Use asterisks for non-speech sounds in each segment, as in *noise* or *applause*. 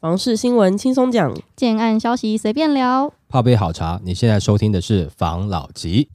房事新闻轻松讲，建案消息随便聊，泡杯好茶。你现在收听的是房老吉。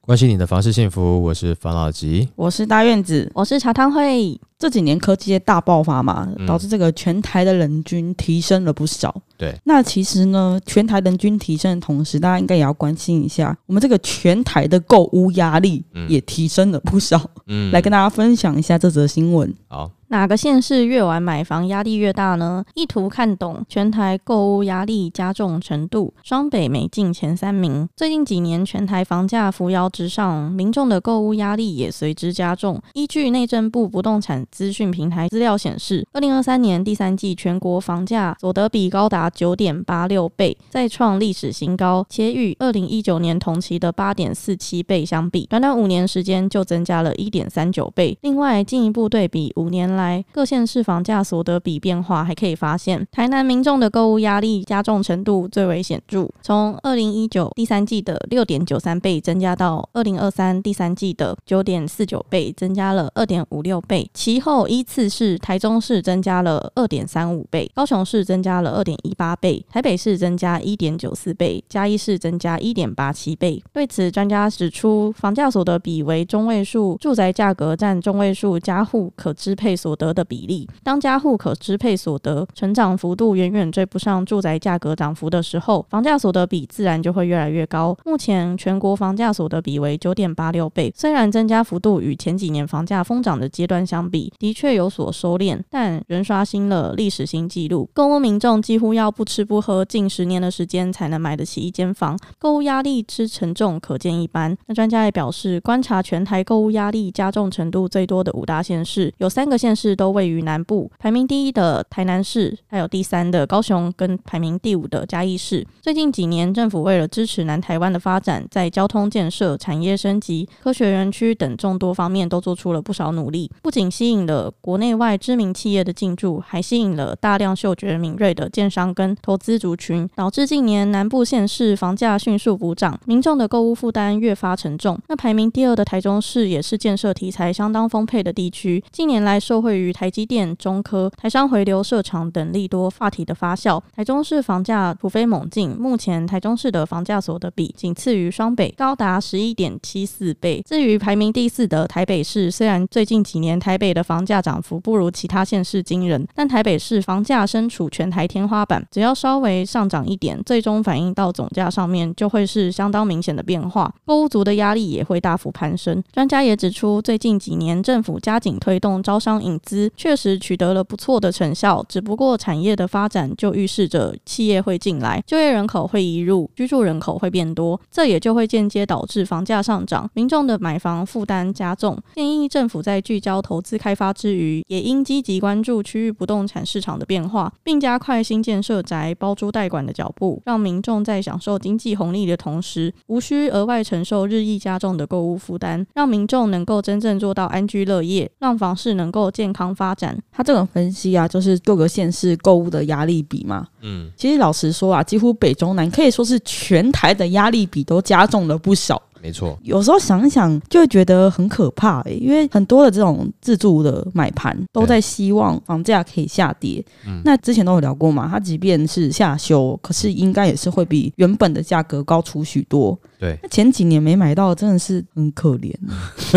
关心你的房事幸福，我是房老吉，我是大院子，我是茶汤会。这几年科技业大爆发嘛，导致这个全台的人均提升了不少。对，那其实呢，全台人均提升的同时，大家应该也要关心一下，我们这个全台的购物压力也提升了不少。嗯，来跟大家分享一下这则新闻。好。哪个县市越晚买房压力越大呢？一图看懂全台购物压力加重程度，双北每进前三名。最近几年，全台房价扶摇直上，民众的购物压力也随之加重。依据内政部不动产资讯平台资料显示，二零二三年第三季全国房价所得比高达九点八六倍，再创历史新高，且与二零一九年同期的八点四七倍相比，短短五年时间就增加了一点三九倍。另外，进一步对比五年来各县市房价所得比变化，还可以发现，台南民众的购物压力加重程度最为显著，从二零一九第三季的六点九三倍增加到二零二三第三季的九点四九倍，增加了二点五六倍。其后依次是台中市增加了二点三五倍，高雄市增加了二点一八倍，台北市增加一点九四倍，嘉义市增加一点八七倍。对此，专家指出，房价所得比为中位数住宅价格占中位数家户可支配所得的比例，当家户可支配所得成长幅度远远追不上住宅价格涨幅的时候，房价所得比自然就会越来越高。目前全国房价所得比为九点八六倍，虽然增加幅度与前几年房价疯涨的阶段相比，的确有所收敛，但仍刷新了历史新纪录。购物民众几乎要不吃不喝近十年的时间才能买得起一间房，购物压力之沉重可见一斑。那专家也表示，观察全台购物压力加重程度最多的五大县市，有三个县市都位于南部，排名第一的台南市，还有第三的高雄，跟排名第五的嘉义市。最近几年，政府为了支持南台湾的发展，在交通建设、产业升级、科学园区等众多方面都做出了不少努力，不仅吸引了国内外知名企业的进驻，还吸引了大量嗅觉敏锐的建商跟投资族群，导致近年南部县市房价迅速补涨，民众的购物负担越发沉重。那排名第二的台中市，也是建设题材相当丰沛的地区，近年来受惠于台积电。中科、台商回流设厂等利多话题的发酵，台中市房价突飞猛进。目前台中市的房价所得比仅次于双北，高达十一点七四倍。至于排名第四的台北市，虽然最近几年台北的房价涨幅不如其他县市惊人，但台北市房价身处全台天花板，只要稍微上涨一点，最终反映到总价上面就会是相当明显的变化，购屋族的压力也会大幅攀升。专家也指出，最近几年政府加紧推动招商引资，确实。取得了不错的成效，只不过产业的发展就预示着企业会进来，就业人口会移入，居住人口会变多，这也就会间接导致房价上涨，民众的买房负担加重。建议政府在聚焦投资开发之余，也应积极关注区域不动产市场的变化，并加快新建设宅包租代管的脚步，让民众在享受经济红利的同时，无需额外承受日益加重的购物负担，让民众能够真正做到安居乐业，让房市能够健康发展。他这种分析啊，就是各个县市购物的压力比嘛。嗯，其实老实说啊，几乎北中南可以说是全台的压力比都加重了不少。没错，有时候想一想就会觉得很可怕欸，因为很多的这种自住的买盘都在希望房价可以下跌。嗯，那之前都有聊过嘛，它即便是下修，可是应该也是会比原本的价格高出许多。对，那前几年没买到，真的是很可怜。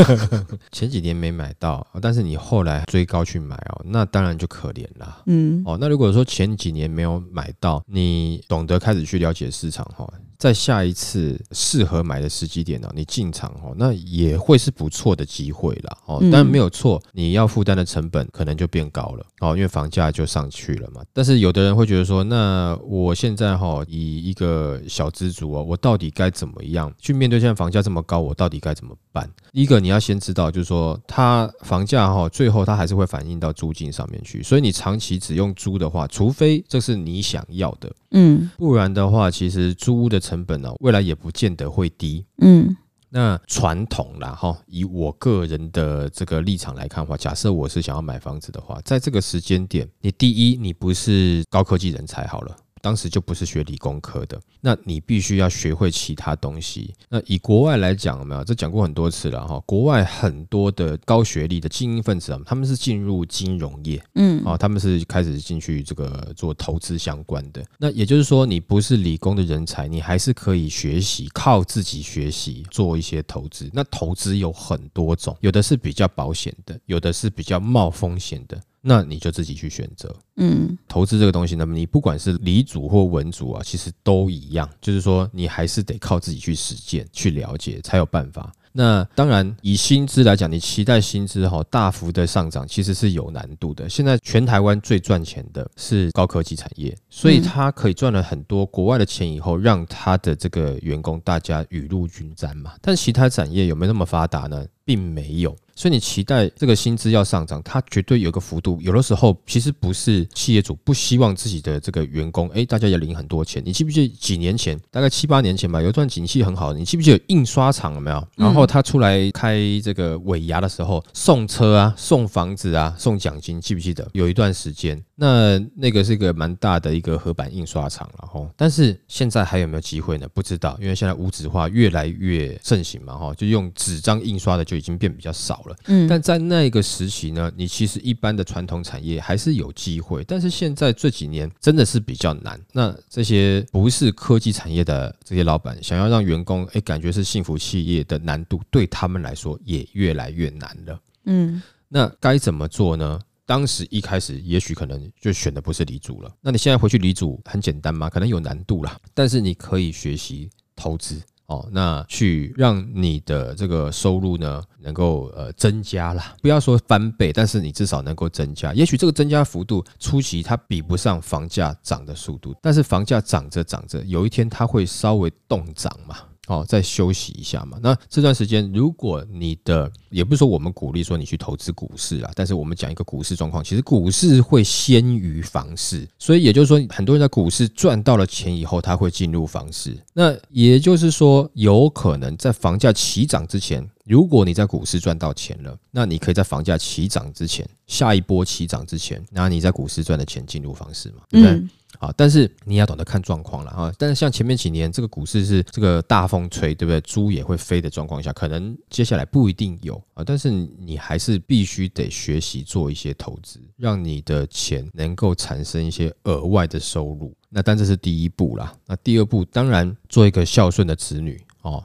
*laughs* 前几年没买到，但是你后来追高去买哦，那当然就可怜啦。嗯，哦，那如果说前几年没有买到，你懂得开始去了解市场哈。在下一次适合买的时机点呢，你进场哦，那也会是不错的机会啦哦。但没有错，你要负担的成本可能就变高了哦，因为房价就上去了嘛。但是有的人会觉得说，那我现在哈以一个小资族哦，我到底该怎么样去面对现在房价这么高？我到底该怎么办？一个你要先知道，就是说它房价哈最后它还是会反映到租金上面去。所以你长期只用租的话，除非这是你想要的，嗯，不然的话，其实租屋的。成本呢，未来也不见得会低。嗯，那传统啦哈，以我个人的这个立场来看的话，假设我是想要买房子的话，在这个时间点，你第一，你不是高科技人才好了。当时就不是学理工科的，那你必须要学会其他东西。那以国外来讲，有没有？这讲过很多次了哈。国外很多的高学历的精英分子啊，他们是进入金融业，嗯，哦，他们是开始进去这个做投资相关的。那也就是说，你不是理工的人才，你还是可以学习，靠自己学习做一些投资。那投资有很多种，有的是比较保险的，有的是比较冒风险的。那你就自己去选择，嗯，投资这个东西，那么你不管是理组或文组啊，其实都一样，就是说你还是得靠自己去实践、去了解，才有办法。那当然，以薪资来讲，你期待薪资哈大幅的上涨，其实是有难度的。现在全台湾最赚钱的是高科技产业，所以它可以赚了很多国外的钱以后，让他的这个员工大家雨露均沾嘛。但其他产业有没有那么发达呢？并没有。所以你期待这个薪资要上涨，它绝对有个幅度。有的时候其实不是企业主不希望自己的这个员工，哎，大家也领很多钱。你记不记得几年前，大概七八年前吧，有一段景气很好，你记不记得印刷厂有没有？然后他出来开这个尾牙的时候，送车啊，送房子啊，送奖金，记不记得？有一段时间，那那个是一个蛮大的一个合板印刷厂，然后，但是现在还有没有机会呢？不知道，因为现在无纸化越来越盛行嘛，哈，就用纸张印刷的就已经变比较少了。嗯，但在那个时期呢，你其实一般的传统产业还是有机会，但是现在这几年真的是比较难。那这些不是科技产业的这些老板，想要让员工诶感觉是幸福企业的难度，对他们来说也越来越难了。嗯，那该怎么做呢？当时一开始也许可能就选的不是理组了。那你现在回去理组很简单吗？可能有难度啦，但是你可以学习投资。哦，那去让你的这个收入呢，能够呃增加啦，不要说翻倍，但是你至少能够增加。也许这个增加幅度初期它比不上房价涨的速度，但是房价涨着涨着，有一天它会稍微动涨嘛。哦，再休息一下嘛。那这段时间，如果你的也不是说我们鼓励说你去投资股市啊，但是我们讲一个股市状况，其实股市会先于房市，所以也就是说，很多人在股市赚到了钱以后，他会进入房市。那也就是说，有可能在房价起涨之前，如果你在股市赚到钱了，那你可以在房价起涨之前，下一波起涨之前，拿你在股市赚的钱进入房市嘛，对不对？嗯啊，但是你要懂得看状况了啊。但是像前面几年这个股市是这个大风吹，对不对？猪也会飞的状况下，可能接下来不一定有啊。但是你还是必须得学习做一些投资，让你的钱能够产生一些额外的收入。那但这是第一步啦。那第二步，当然做一个孝顺的子女哦。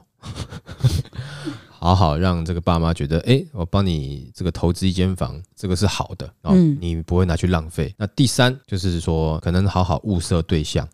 好好让这个爸妈觉得，哎，我帮你这个投资一间房，这个是好的，哦，你不会拿去浪费。那第三就是说，可能好好物色对象。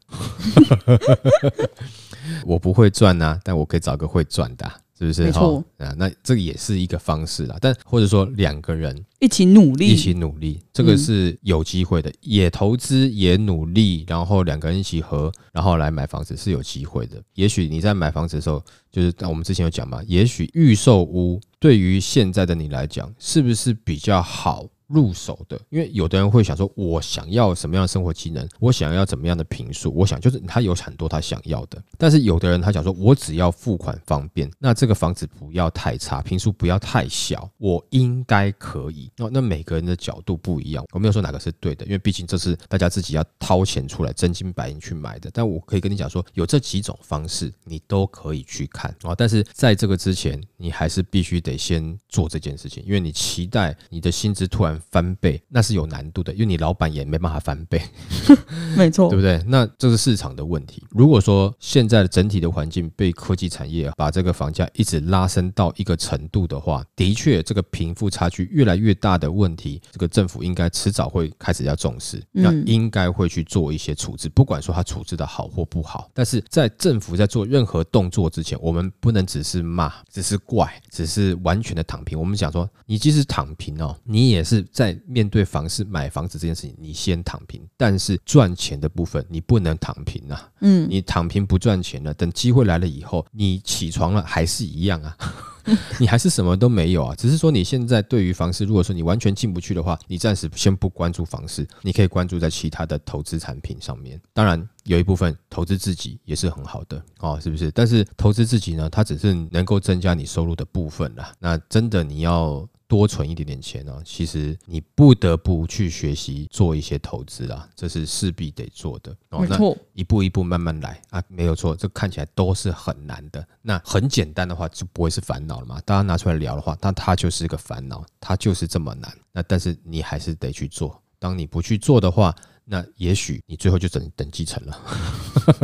*laughs* 我不会赚呐，但我可以找个会赚的。是不是？没错啊，那这个也是一个方式啦。但或者说两个人一起努力，一起努力，这个是有机会的。嗯、也投资，也努力，然后两个人一起合，然后来买房子是有机会的。也许你在买房子的时候，就是我们之前有讲嘛，也许预售屋对于现在的你来讲，是不是比较好？入手的，因为有的人会想说，我想要什么样的生活机能，我想要怎么样的平数，我想就是他有很多他想要的。但是有的人他想说，我只要付款方便，那这个房子不要太差，评数不要太小，我应该可以。哦，那每个人的角度不一样，我没有说哪个是对的，因为毕竟这是大家自己要掏钱出来，真金白银去买的。但我可以跟你讲说，有这几种方式，你都可以去看啊。但是在这个之前，你还是必须得先做这件事情，因为你期待你的薪资突然翻倍那是有难度的，因为你老板也没办法翻倍，*laughs* *laughs* 没错，对不对？那这是市场的问题。如果说现在的整体的环境被科技产业把这个房价一直拉升到一个程度的话，的确这个贫富差距越来越大的问题，这个政府应该迟早会开始要重视，那应该会去做一些处置，不管说它处置的好或不好。但是在政府在做任何动作之前，我们不能只是骂，只是怪，只是完全的躺平。我们讲说，你即使躺平哦，你也是。在面对房市买房子这件事情，你先躺平，但是赚钱的部分你不能躺平啊。嗯，你躺平不赚钱了，等机会来了以后，你起床了还是一样啊，*laughs* 你还是什么都没有啊。只是说你现在对于房市，如果说你完全进不去的话，你暂时先不关注房市，你可以关注在其他的投资产品上面。当然，有一部分投资自己也是很好的哦，是不是？但是投资自己呢，它只是能够增加你收入的部分啦。那真的你要。多存一点点钱呢，其实你不得不去学习做一些投资啊，这是势必得做的。没错，一步一步慢慢来啊，没有错，这看起来都是很难的。那很简单的话就不会是烦恼了嘛？大家拿出来聊的话，那它就是一个烦恼，它就是这么难。那但是你还是得去做。当你不去做的话，那也许你最后就等等继承了。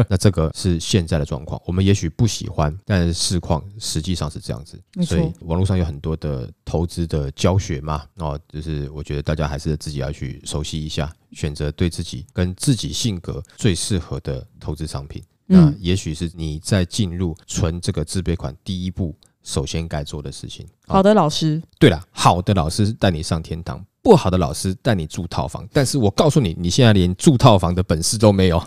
那这个是现在的状况。我们也许不喜欢，但是市况实际上是这样子。所以网络上有很多的投资的教学嘛，哦，就是我觉得大家还是自己要去熟悉一下，选择对自己跟自己性格最适合的投资商品。那也许是你在进入存这个自备款第一步，首先该做的事情。好的，老师。对了，好的老师带你上天堂。不好的老师带你住套房，但是我告诉你，你现在连住套房的本事都没有，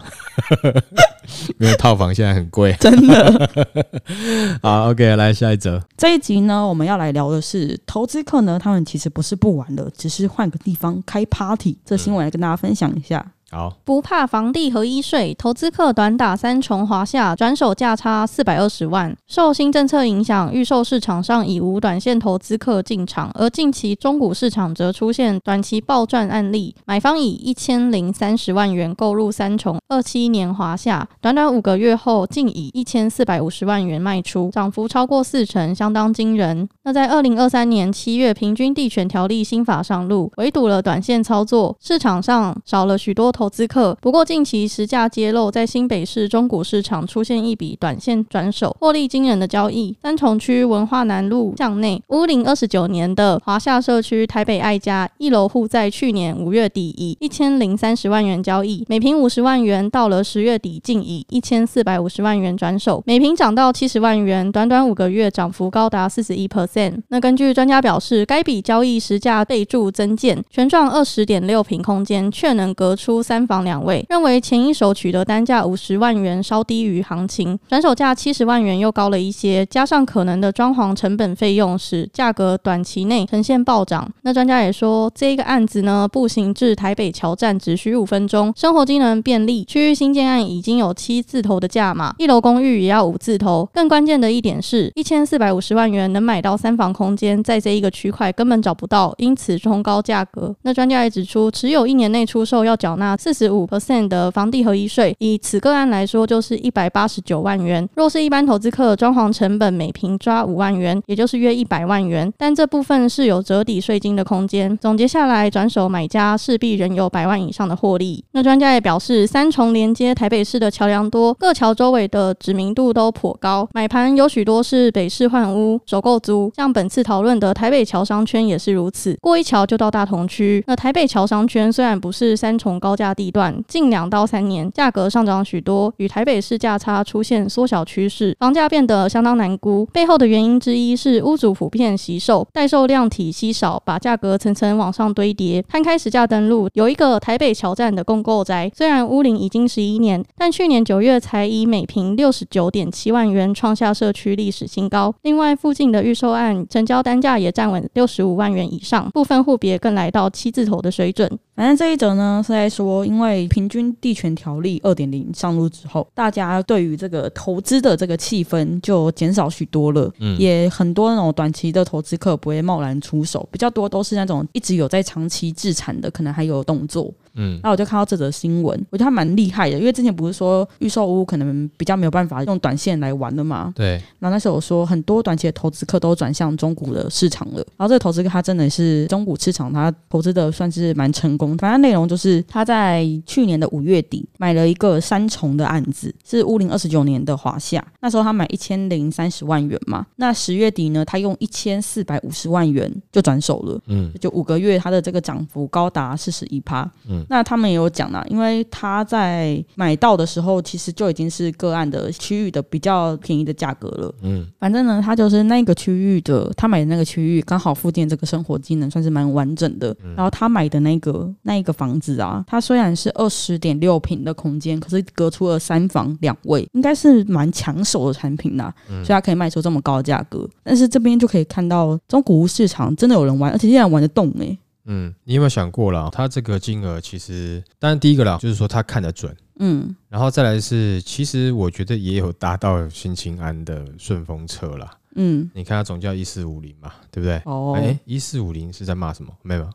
*laughs* 因为套房现在很贵，真的。*laughs* 好，OK，来下一则。这一集呢，我们要来聊的是投资客呢，他们其实不是不玩了，只是换个地方开 party。这新闻来跟大家分享一下。好，不怕房地合一税，投资客短打三重华夏，转手价差四百二十万。受新政策影响，预售市场上已无短线投资客进场，而近期中古市场则出现短期暴赚案例。买方以一千零三十万元购入三重二七年华夏，短短五个月后，竟以一千四百五十万元卖出，涨幅超过四成，相当惊人。那在二零二三年七月，平均地权条例新法上路，围堵了短线操作，市场上少了许多投。投资客，不过近期实价揭露，在新北市中古市场出现一笔短线转手获利惊人的交易。三重区文化南路巷内屋龄二十九年的华夏社区台北爱家一楼户，在去年五月底以一千零三十万元交易，每坪五十万元，到了十月底竟以一千四百五十万元转手，每坪涨到七十万元，短短五个月涨幅高达四十一 percent。那根据专家表示，该笔交易实价备注增建，全幢二十点六坪空间，却能隔出三。三房两卫，认为前一手取得单价五十万元稍低于行情，转手价七十万元又高了一些，加上可能的装潢成本费用，使价格短期内呈现暴涨。那专家也说，这一个案子呢，步行至台北桥站只需五分钟，生活机能便利，区域新建案已经有七字头的价码，一楼公寓也要五字头。更关键的一点是，一千四百五十万元能买到三房空间，在这一个区块根本找不到，因此冲高价格。那专家也指出，持有一年内出售要缴纳。四十五 percent 的房地合一税，以此个案来说，就是一百八十九万元。若是一般投资客，装潢成本每平抓五万元，也就是约一百万元。但这部分是有折抵税金的空间。总结下来，转手买家势必仍有百万以上的获利。那专家也表示，三重连接台北市的桥梁多，各桥周围的知名度都颇高。买盘有许多是北市换屋、首购租，像本次讨论的台北桥商圈也是如此。过一桥就到大同区。那台北桥商圈虽然不是三重高价地段近两到三年价格上涨许多，与台北市价差出现缩小趋势，房价变得相当难估。背后的原因之一是屋主普遍惜售，待售量体稀少，把价格层层往上堆叠。摊开实价登录，有一个台北桥站的共购宅，虽然屋龄已经十一年，但去年九月才以每坪六十九点七万元创下社区历史新高。另外，附近的预售案成交单价也站稳六十五万元以上，部分户别更来到七字头的水准。反正这一则呢是在说，因为平均地权条例二点零上路之后，大家对于这个投资的这个气氛就减少许多了。嗯，也很多那种短期的投资客不会贸然出手，比较多都是那种一直有在长期置产的，可能还有动作。嗯，那我就看到这则新闻，我觉得他蛮厉害的，因为之前不是说预售屋可能比较没有办法用短线来玩的嘛。对。然后那时候我说很多短期的投资客都转向中股的市场了，然后这个投资客他真的是中股市场，他投资的算是蛮成功。反正内容就是他在去年的五月底买了一个三重的案子，是屋龄二十九年的华夏，那时候他买一千零三十万元嘛，那十月底呢，他用一千四百五十万元就转手了，嗯，就五个月他的这个涨幅高达四十一趴，嗯。那他们也有讲啦，因为他在买到的时候，其实就已经是个案的区域的比较便宜的价格了。嗯，反正呢，他就是那个区域的，他买的那个区域刚好附近这个生活机能算是蛮完整的。然后他买的那个那一个房子啊，它虽然是二十点六平的空间，可是隔出了三房两卫，应该是蛮抢手的产品啦。所以它可以卖出这么高的价格。但是这边就可以看到中古屋市场真的有人玩，而且竟然玩得动哎、欸。嗯，你有没有想过啦？它这个金额其实，当然第一个啦，就是说他看得准，嗯，然后再来是，其实我觉得也有搭到新青安的顺风车啦。嗯，你看它总价一四五零嘛，对不对？哦，哎，一四五零是在骂什么？没有，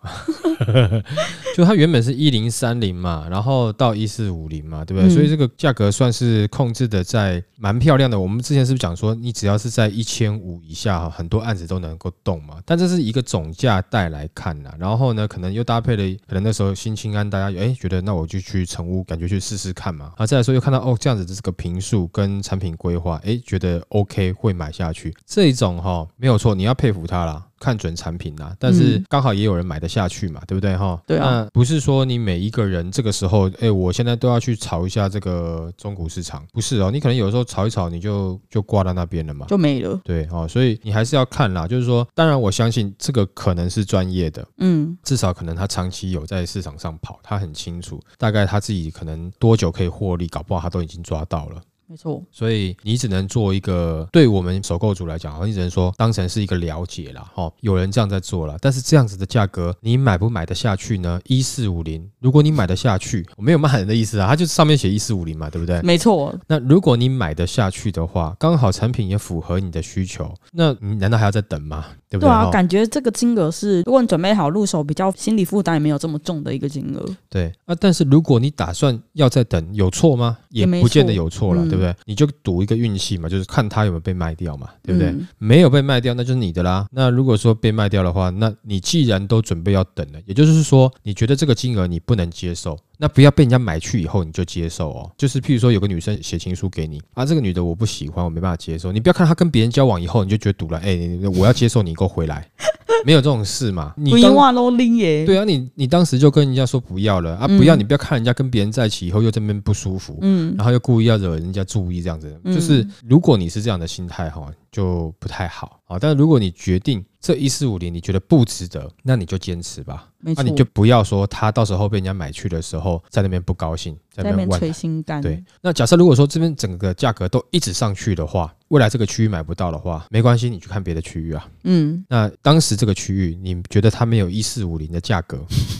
*laughs* 就它原本是一零三零嘛，然后到一四五零嘛，对不对？嗯、所以这个价格算是控制的在蛮漂亮的。我们之前是不是讲说，你只要是在一千五以下，很多案子都能够动嘛？但这是一个总价带来看呐，然后呢，可能又搭配了，可能那时候新青安，大家哎觉得那我就去成屋，感觉去试试看嘛。啊，再来说又看到哦这样子的这个平数跟产品规划，哎觉得 OK 会买下去。这一种哈、哦、没有错，你要佩服他啦。看准产品啦，但是刚好也有人买得下去嘛，嗯、对不对哈？对啊，不是说你每一个人这个时候，哎，我现在都要去炒一下这个中古市场，不是哦，你可能有时候炒一炒，你就就挂到那边了嘛，就没了。对哦，所以你还是要看啦，就是说，当然我相信这个可能是专业的，嗯，至少可能他长期有在市场上跑，他很清楚大概他自己可能多久可以获利，搞不好他都已经抓到了。没错，所以你只能做一个，对我们首购组来讲，你只能说当成是一个了解了。哈。有人这样在做了，但是这样子的价格，你买不买得下去呢？一四五零，如果你买得下去，我没有骂人的意思啊，它就是上面写一四五零嘛，对不对？没错。那如果你买得下去的话，刚好产品也符合你的需求，那你难道还要再等吗？对不对？对啊，感觉这个金额是，如果你准备好入手，比较心理负担也没有这么重的一个金额。对啊，但是如果你打算要再等，有错吗？也不见得有错了，对不对？你就赌一个运气嘛，就是看它有没有被卖掉嘛，对不对？没有被卖掉，那就是你的啦。那如果说被卖掉的话，那你既然都准备要等了，也就是说，你觉得这个金额你不能接受。那不要被人家买去以后你就接受哦，就是譬如说有个女生写情书给你啊，这个女的我不喜欢，我没办法接受。你不要看她跟别人交往以后你就觉得堵了，哎，我要接受你，给我回来，*laughs* 没有这种事嘛。你当对啊，你你当时就跟人家说不要了啊，不要，你不要看人家跟别人在一起以后又这边不舒服，嗯，然后又故意要惹人家注意这样子，就是如果你是这样的心态哈，就不太好啊。但是如果你决定这一四五零你觉得不值得，那你就坚持吧。那、啊、你就不要说他到时候被人家买去的时候，在那边不高兴，在那边捶心肝。对，那假设如果说这边整个价格都一直上去的话，未来这个区域买不到的话，没关系，你去看别的区域啊。嗯，那当时这个区域，你觉得它没有一四五零的价格，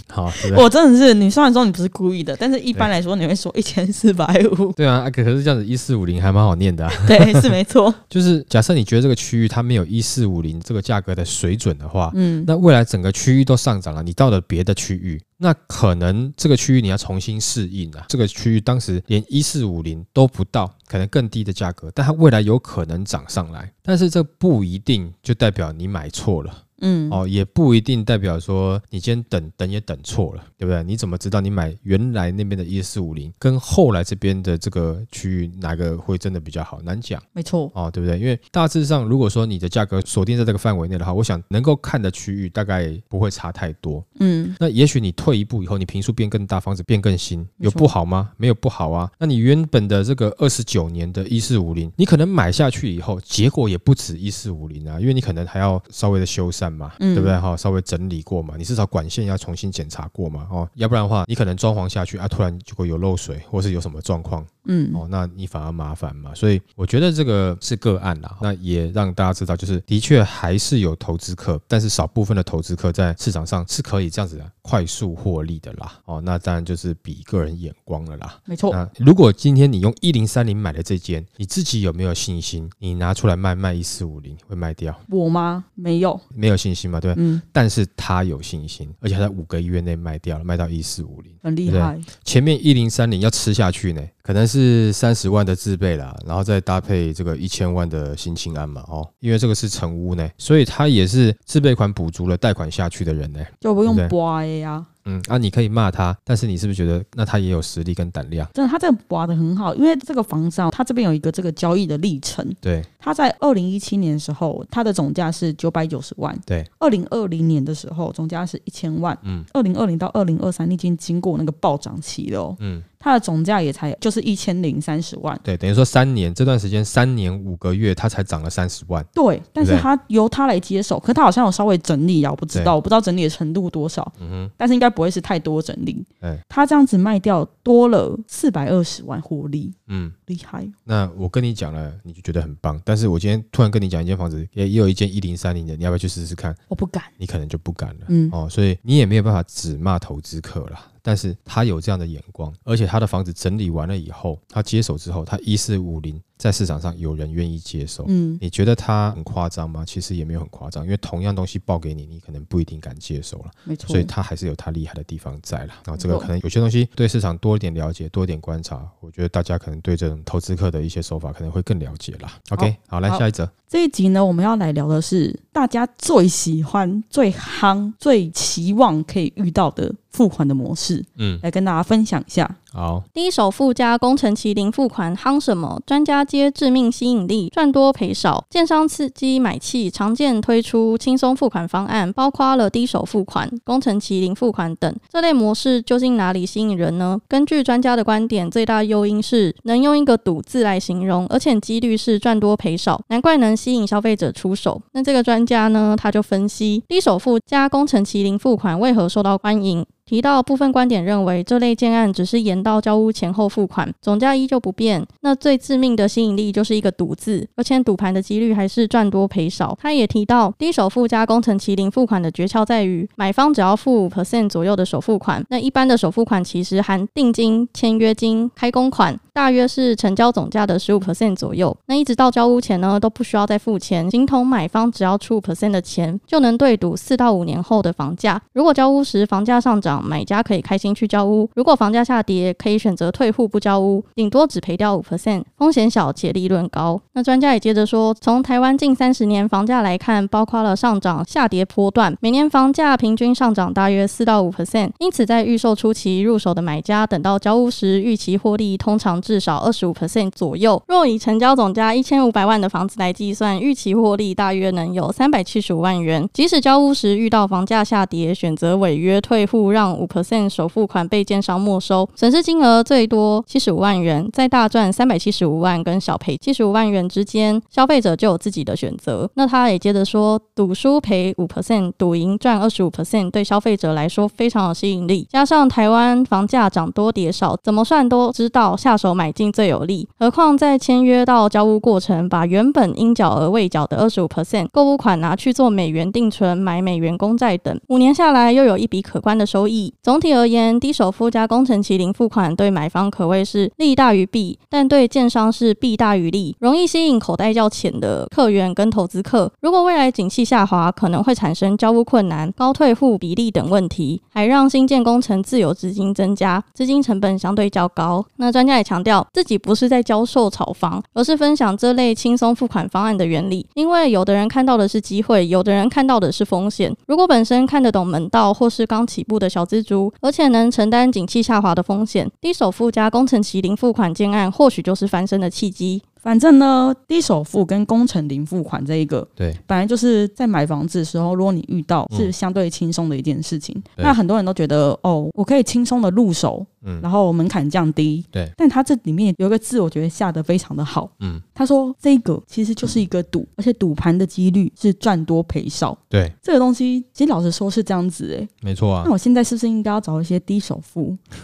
好，对对，我真的是你虽然说你不是故意的，但是一般来说你会说一千四百五。对啊，可可是这样子一四五零还蛮好念的啊。对，是没错。就是假设你觉得这个区域它没有一四五零这个价格的水准的话，嗯，那未来整个区域都上涨了，你到了别的区域。那可能这个区域你要重新适应啊，这个区域当时连一四五零都不到，可能更低的价格，但它未来有可能涨上来，但是这不一定就代表你买错了。嗯，哦，也不一定代表说你今天等等也等错了，对不对？你怎么知道你买原来那边的一四五零跟后来这边的这个区域哪个会真的比较好？难讲。没错，哦，对不对？因为大致上，如果说你的价格锁定在这个范围内的话，我想能够看的区域大概不会差太多。嗯，那也许你退一步以后，你平数变更大，房子变更新，有不好吗？没有不好啊。那你原本的这个二十九年的一四五零，你可能买下去以后，结果也不止一四五零啊，因为你可能还要稍微的修缮。嘛，对不对哈？稍微整理过嘛，你至少管线要重新检查过嘛，哦，要不然的话，你可能装潢下去啊，突然就会有漏水，或是有什么状况，嗯，哦，那你反而麻烦嘛。所以我觉得这个是个案啦，那也让大家知道，就是的确还是有投资客，但是少部分的投资客在市场上是可以这样子的快速获利的啦。哦，那当然就是比个人眼光了啦。没错。那如果今天你用一零三零买的这间，你自己有没有信心？你拿出来卖卖一四五零会卖掉？我吗？没有，没有。信心嘛，对，嗯，但是他有信心，而且他在五个月内卖掉了，卖到一四五零，很厉害。前面一零三零要吃下去呢，可能是三十万的自备啦，然后再搭配这个一千万的新青安嘛，哦，因为这个是成屋呢，所以他也是自备款补足了贷款下去的人呢，就不用刮呀。嗯啊，你可以骂他，但是你是不是觉得那他也有实力跟胆量？真的，他这个挖的很好，因为这个房子啊，他这边有一个这个交易的历程。对，他在二零一七年的时候，他的总价是九百九十万。对，二零二零年的时候，总价是一千万。嗯，二零二零到二零二三，你已经经过那个暴涨期了。嗯。它的总价也才就是一千零三十万，对，等于说三年这段时间三年五个月，它才涨了三十万，对，但是它由它来接手，可是它好像有稍微整理啊，我不知道，我不知道整理的程度多少，嗯哼，但是应该不会是太多整理，哎，它这样子卖掉多了四百二十万获利，嗯，厉害。那我跟你讲了，你就觉得很棒，但是我今天突然跟你讲一间房子，也也有一间一零三零的，你要不要去试试看？我不敢，你可能就不敢了，嗯，哦，所以你也没有办法只骂投资客了。但是他有这样的眼光，而且他的房子整理完了以后，他接手之后，他一四五零在市场上有人愿意接受。嗯，你觉得它很夸张吗？其实也没有很夸张，因为同样东西报给你，你可能不一定敢接受了。没错，所以它还是有它厉害的地方在了。然后这个可能有些东西对市场多一点了解，多一点观察，我觉得大家可能对这种投资客的一些手法可能会更了解啦。OK，好，好，来下一则。这一集呢，我们要来聊的是大家最喜欢、最夯、最期望可以遇到的付款的模式。嗯，来跟大家分享一下。好，低首付加工程期零付款夯什么？专家皆致命吸引力，赚多赔少，建商刺激买气，常见推出轻松付款方案，包括了低首付款、工程期零付款等。这类模式究竟哪里吸引人呢？根据专家的观点，最大诱因是能用一个“赌”字来形容，而且几率是赚多赔少，难怪能。吸引消费者出手，那这个专家呢，他就分析低首付加工程期零付款为何受到欢迎。提到部分观点认为，这类建案只是延到交屋前后付款，总价依旧不变。那最致命的吸引力就是一个赌字，而且赌盘的几率还是赚多赔少。他也提到，低首付加工程麒麟付款的诀窍在于，买方只要付五 percent 左右的首付款，那一般的首付款其实含定金、签约金、开工款，大约是成交总价的十五 percent 左右。那一直到交屋前呢，都不需要再付钱，形同买方只要出五 percent 的钱，就能对赌四到五年后的房价。如果交屋时房价上涨，买家可以开心去交屋，如果房价下跌，可以选择退户不交屋，顶多只赔掉五 percent，风险小且利润高。那专家也接着说，从台湾近三十年房价来看，包括了上涨、下跌波段，每年房价平均上涨大约四到五 percent。因此，在预售初期入手的买家，等到交屋时，预期获利通常至少二十五 percent 左右。若以成交总价一千五百万的房子来计算，预期获利大约能有三百七十五万元。即使交屋时遇到房价下跌，选择违约退户，让五 percent。首付款被建商没收，损失金额最多七十五万元，在大赚三百七十五万跟小赔七十五万元之间，消费者就有自己的选择。那他也接着说，赌输赔五 percent，赌赢赚二十五 percent，对消费者来说非常有吸引力。加上台湾房价涨多跌少，怎么算都知道下手买进最有利。何况在签约到交屋过程，把原本应缴而未缴的二十五 percent 购物款拿去做美元定存、买美元公债等，五年下来又有一笔可观的收益。总体而言，低首付加工程期零付款对买方可谓是利大于弊，但对建商是弊大于利，容易吸引口袋较浅的客源跟投资客。如果未来景气下滑，可能会产生交屋困难、高退户比例等问题，还让新建工程自有资金增加，资金成本相对较高。那专家也强调，自己不是在教售炒房，而是分享这类轻松付款方案的原理。因为有的人看到的是机会，有的人看到的是风险。如果本身看得懂门道，或是刚起步的小资族，而且能承担景气下滑的风险，低首付加工程期零付款建案，或许就是翻身的契机。反正呢，低首付跟工程零付款这一个，对，本来就是在买房子的时候，如果你遇到是相对轻松的一件事情，嗯、那很多人都觉得哦，我可以轻松的入手，嗯，然后门槛降低，对。但他这里面有一个字，我觉得下得非常的好，嗯，他说这个其实就是一个赌，而且赌盘的几率是赚多赔少，对。这个东西其实老实说是这样子，哎，没错啊。那我现在是不是应该要找一些低首付 *laughs*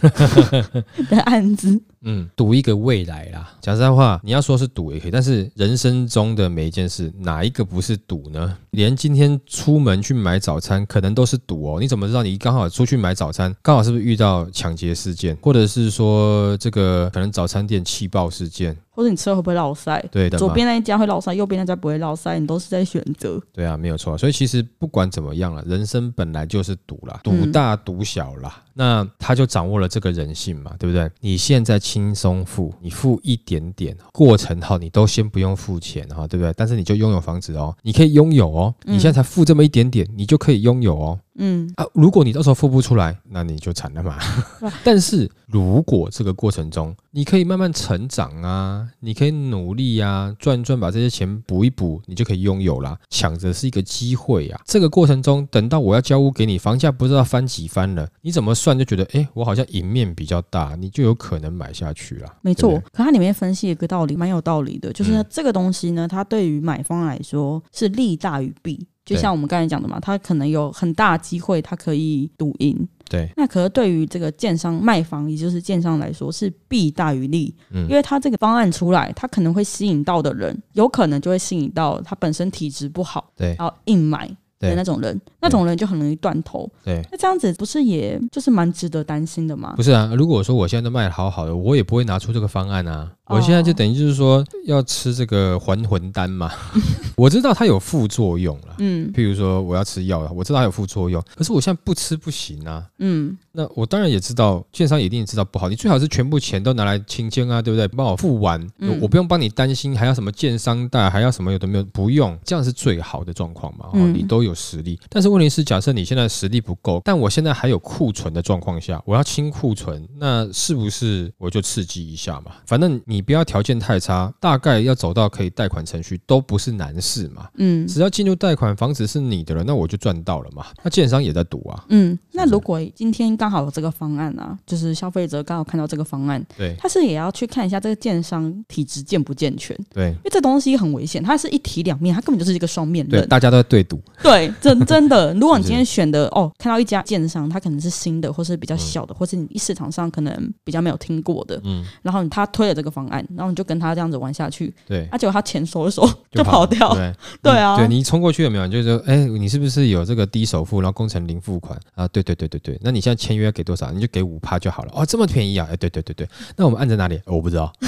的案子？嗯，赌一个未来啦。讲实在话，你要说是赌也可以，但是人生中的每一件事，哪一个不是赌呢？连今天出门去买早餐，可能都是赌哦。你怎么知道你刚好出去买早餐，刚好是不是遇到抢劫事件，或者是说这个可能早餐店气爆事件？或者你车会不会落塞？对的，左边那一家会落塞，右边那家不会落塞，你都是在选择。对啊，没有错。所以其实不管怎么样了，人生本来就是赌啦，赌大赌小啦。嗯、那他就掌握了这个人性嘛，对不对？你现在轻松付，你付一点点，过程哈，你都先不用付钱哈，对不对？但是你就拥有房子哦，你可以拥有哦。你现在才付这么一点点，你就可以拥有哦。嗯啊，如果你到时候付不出来，那你就惨了嘛。*laughs* 但是如果这个过程中，你可以慢慢成长啊，你可以努力啊，赚赚把这些钱补一补，你就可以拥有啦。抢着是一个机会啊。这个过程中，等到我要交屋给你，房价不知道翻几番了，你怎么算就觉得，哎，我好像赢面比较大，你就有可能买下去了。没错，可它里面分析一个道理，蛮有道理的，就是这个东西呢，它对于买方来说是利大于弊。就像我们刚才讲的嘛，他可能有很大机会，他可以赌赢。对，那可是对于这个建商卖房，也就是建商来说，是弊大于利。嗯，因为他这个方案出来，他可能会吸引到的人，有可能就会吸引到他本身体质不好，对，然后硬买。的那种人，那种人就很容易断头。对，那这样子不是也就是蛮值得担心的吗？不是啊，如果说我现在都卖的好好的，我也不会拿出这个方案啊。我现在就等于就是说要吃这个还魂丹嘛。*laughs* 我知道它有副作用了，嗯，譬如说我要吃药了，我知道它有副作用，可是我现在不吃不行啊。嗯，那我当然也知道，建商一定知道不好，你最好是全部钱都拿来清清啊，对不对？帮我付完，嗯、我不用帮你担心，还要什么建商贷，还要什么有的没有，不用，这样是最好的状况嘛。哦，你都有实力，但是问题是，假设你现在实力不够，但我现在还有库存的状况下，我要清库存，那是不是我就刺激一下嘛？反正你不要条件太差，大概要走到可以贷款程序都不是难事嘛。嗯，只要进入贷款，房子是你的了，那我就赚到了嘛。那建商也在赌啊。嗯，那如果今天刚好有这个方案啊，就是消费者刚好看到这个方案，对，他是也要去看一下这个建商体质健不健全。对，因为这东西很危险，它是一体两面，它根本就是一个双面刃。对，大家都在对赌。对，真 *laughs* 真的，如果你今天选的哦，看到一家建商，他可能是新的，或是比较小的，或是你市场上可能比较没有听过的，嗯，然后他推了这个方案，然后你就跟他这样子玩下去，对，啊，结果他钱收一收 *laughs* 就跑掉，对，*laughs* 对啊，对你冲过去有没有？就是说，哎，你是不是有这个低首付，然后工程零付款啊？对对对对对，那你现在签约给多少？你就给五趴就好了，哦，这么便宜啊？哎，对对对对，那我们按在哪里？我不知道。*laughs*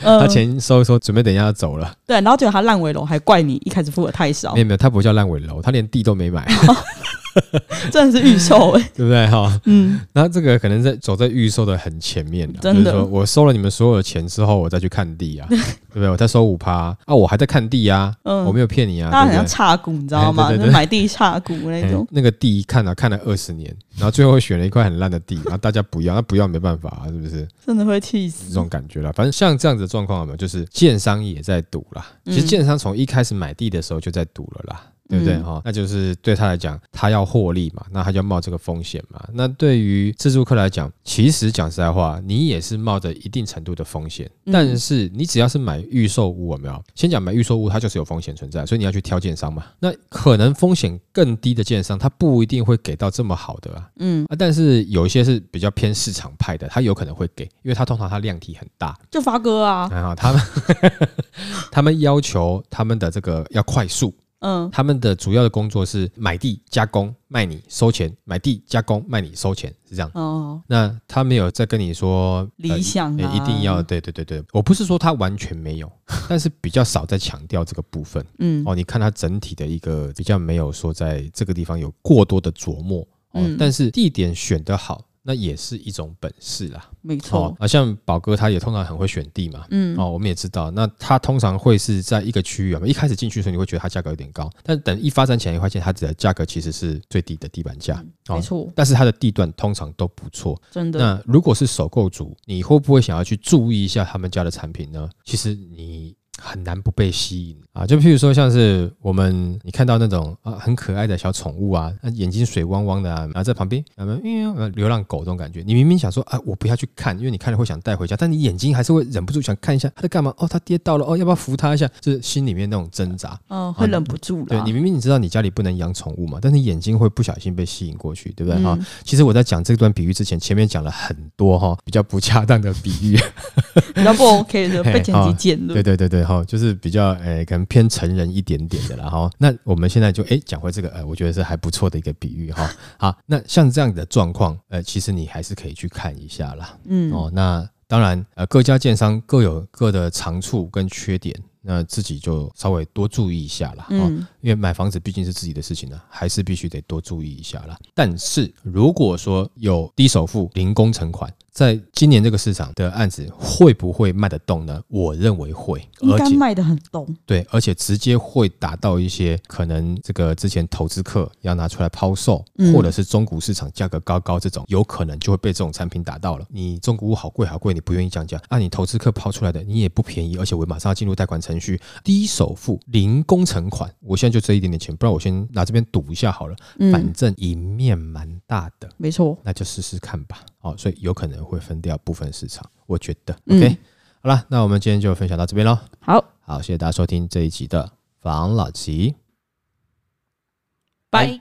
他钱收一收，准备等一下要走了。对，然后结果他烂尾楼还怪你一开始付的太少。没有没有，他不叫烂尾楼，他连地都没买。*laughs* *laughs* *laughs* 真的是预售哎，*laughs* 对不对哈？嗯，那这个可能在走在预售的很前面的，真的。我收了你们所有的钱之后，我再去看地啊，*laughs* 对不对？我再收五趴啊，我还在看地啊，嗯我没有骗你啊。大家很像差股，你知道吗？买地差股那种。那个地看了看了二十年，然后最后选了一块很烂的地，然后大家不要，那不要没办法啊，是不是？真的会气死。这种感觉了，反正像这样子的状况有没有？就是建商也在赌啦。其实建商从一开始买地的时候就在赌了啦。对不对哈？嗯、那就是对他来讲，他要获利嘛，那他就要冒这个风险嘛。那对于自助客来讲，其实讲实在话，你也是冒着一定程度的风险。但是你只要是买预售屋，有没有？先讲买预售屋，它就是有风险存在，所以你要去挑建商嘛。那可能风险更低的建商，他不一定会给到这么好的啊。嗯啊，但是有一些是比较偏市场派的，他有可能会给，因为他通常他量体很大，就发哥啊。然后他们 *laughs* 他们要求他们的这个要快速。嗯，他们的主要的工作是买地加工卖你收钱，买地加工卖你收钱，是这样。哦，那他没有在跟你说理想、啊呃，一定要对对对对。我不是说他完全没有，*laughs* 但是比较少在强调这个部分。嗯，哦，你看他整体的一个比较没有说在这个地方有过多的琢磨。哦，嗯、但是地点选得好。那也是一种本事啦，没错啊，像宝哥他也通常很会选地嘛，嗯，哦，我们也知道，那他通常会是在一个区域啊，一开始进去的时候你会觉得它价格有点高，但等一发展起来，你会发现它的价格其实是最低的地板价，没错，但是它的地段通常都不错，真的。那如果是首购族，你会不会想要去注意一下他们家的产品呢？其实你。很难不被吸引啊！就譬如说，像是我们你看到那种啊很可爱的小宠物啊，眼睛水汪汪的啊，然后在旁边，嗯，流浪狗这种感觉，你明明想说啊，我不要去看，因为你看了会想带回家，但你眼睛还是会忍不住想看一下它在干嘛？哦，它跌倒了哦，要不要扶它一下？就是心里面那种挣扎，嗯，会忍不住了。对，你明明你知道你家里不能养宠物嘛，但是眼睛会不小心被吸引过去，对不对哈？其实我在讲这段比喻之前，前面讲了很多哈比较不恰当的比喻，*laughs* 比较不 OK 的 *laughs* 被剪辑剪了。对对对对哈，就是比较。诶，可能偏成人一点点的了哈。那我们现在就诶讲回这个，呃，我觉得是还不错的一个比喻哈。好，那像这样的状况，呃，其实你还是可以去看一下啦。嗯，哦，那当然，呃，各家建商各有各的长处跟缺点。那自己就稍微多注意一下啦，嗯，因为买房子毕竟是自己的事情呢，还是必须得多注意一下啦。但是如果说有低首付、零工程款，在今年这个市场的案子会不会卖得动呢？我认为会，应该卖得很动。对，而且直接会达到一些可能这个之前投资客要拿出来抛售，或者是中古市场价格高高这种，有可能就会被这种产品打到了。你中古屋好贵好贵，你不愿意降价，按、啊、你投资客抛出来的你也不便宜，而且我马上要进入贷款程序。低首付、零工程款，我现在就这一点点钱，不然我先拿这边赌一下好了。反正赢面蛮大的，没错，那就试试看吧。好所以有可能会分掉部分市场我觉得 ok 好了那我们今天就分享到这边喽好。好谢谢大家收听这一集的房老吉。拜。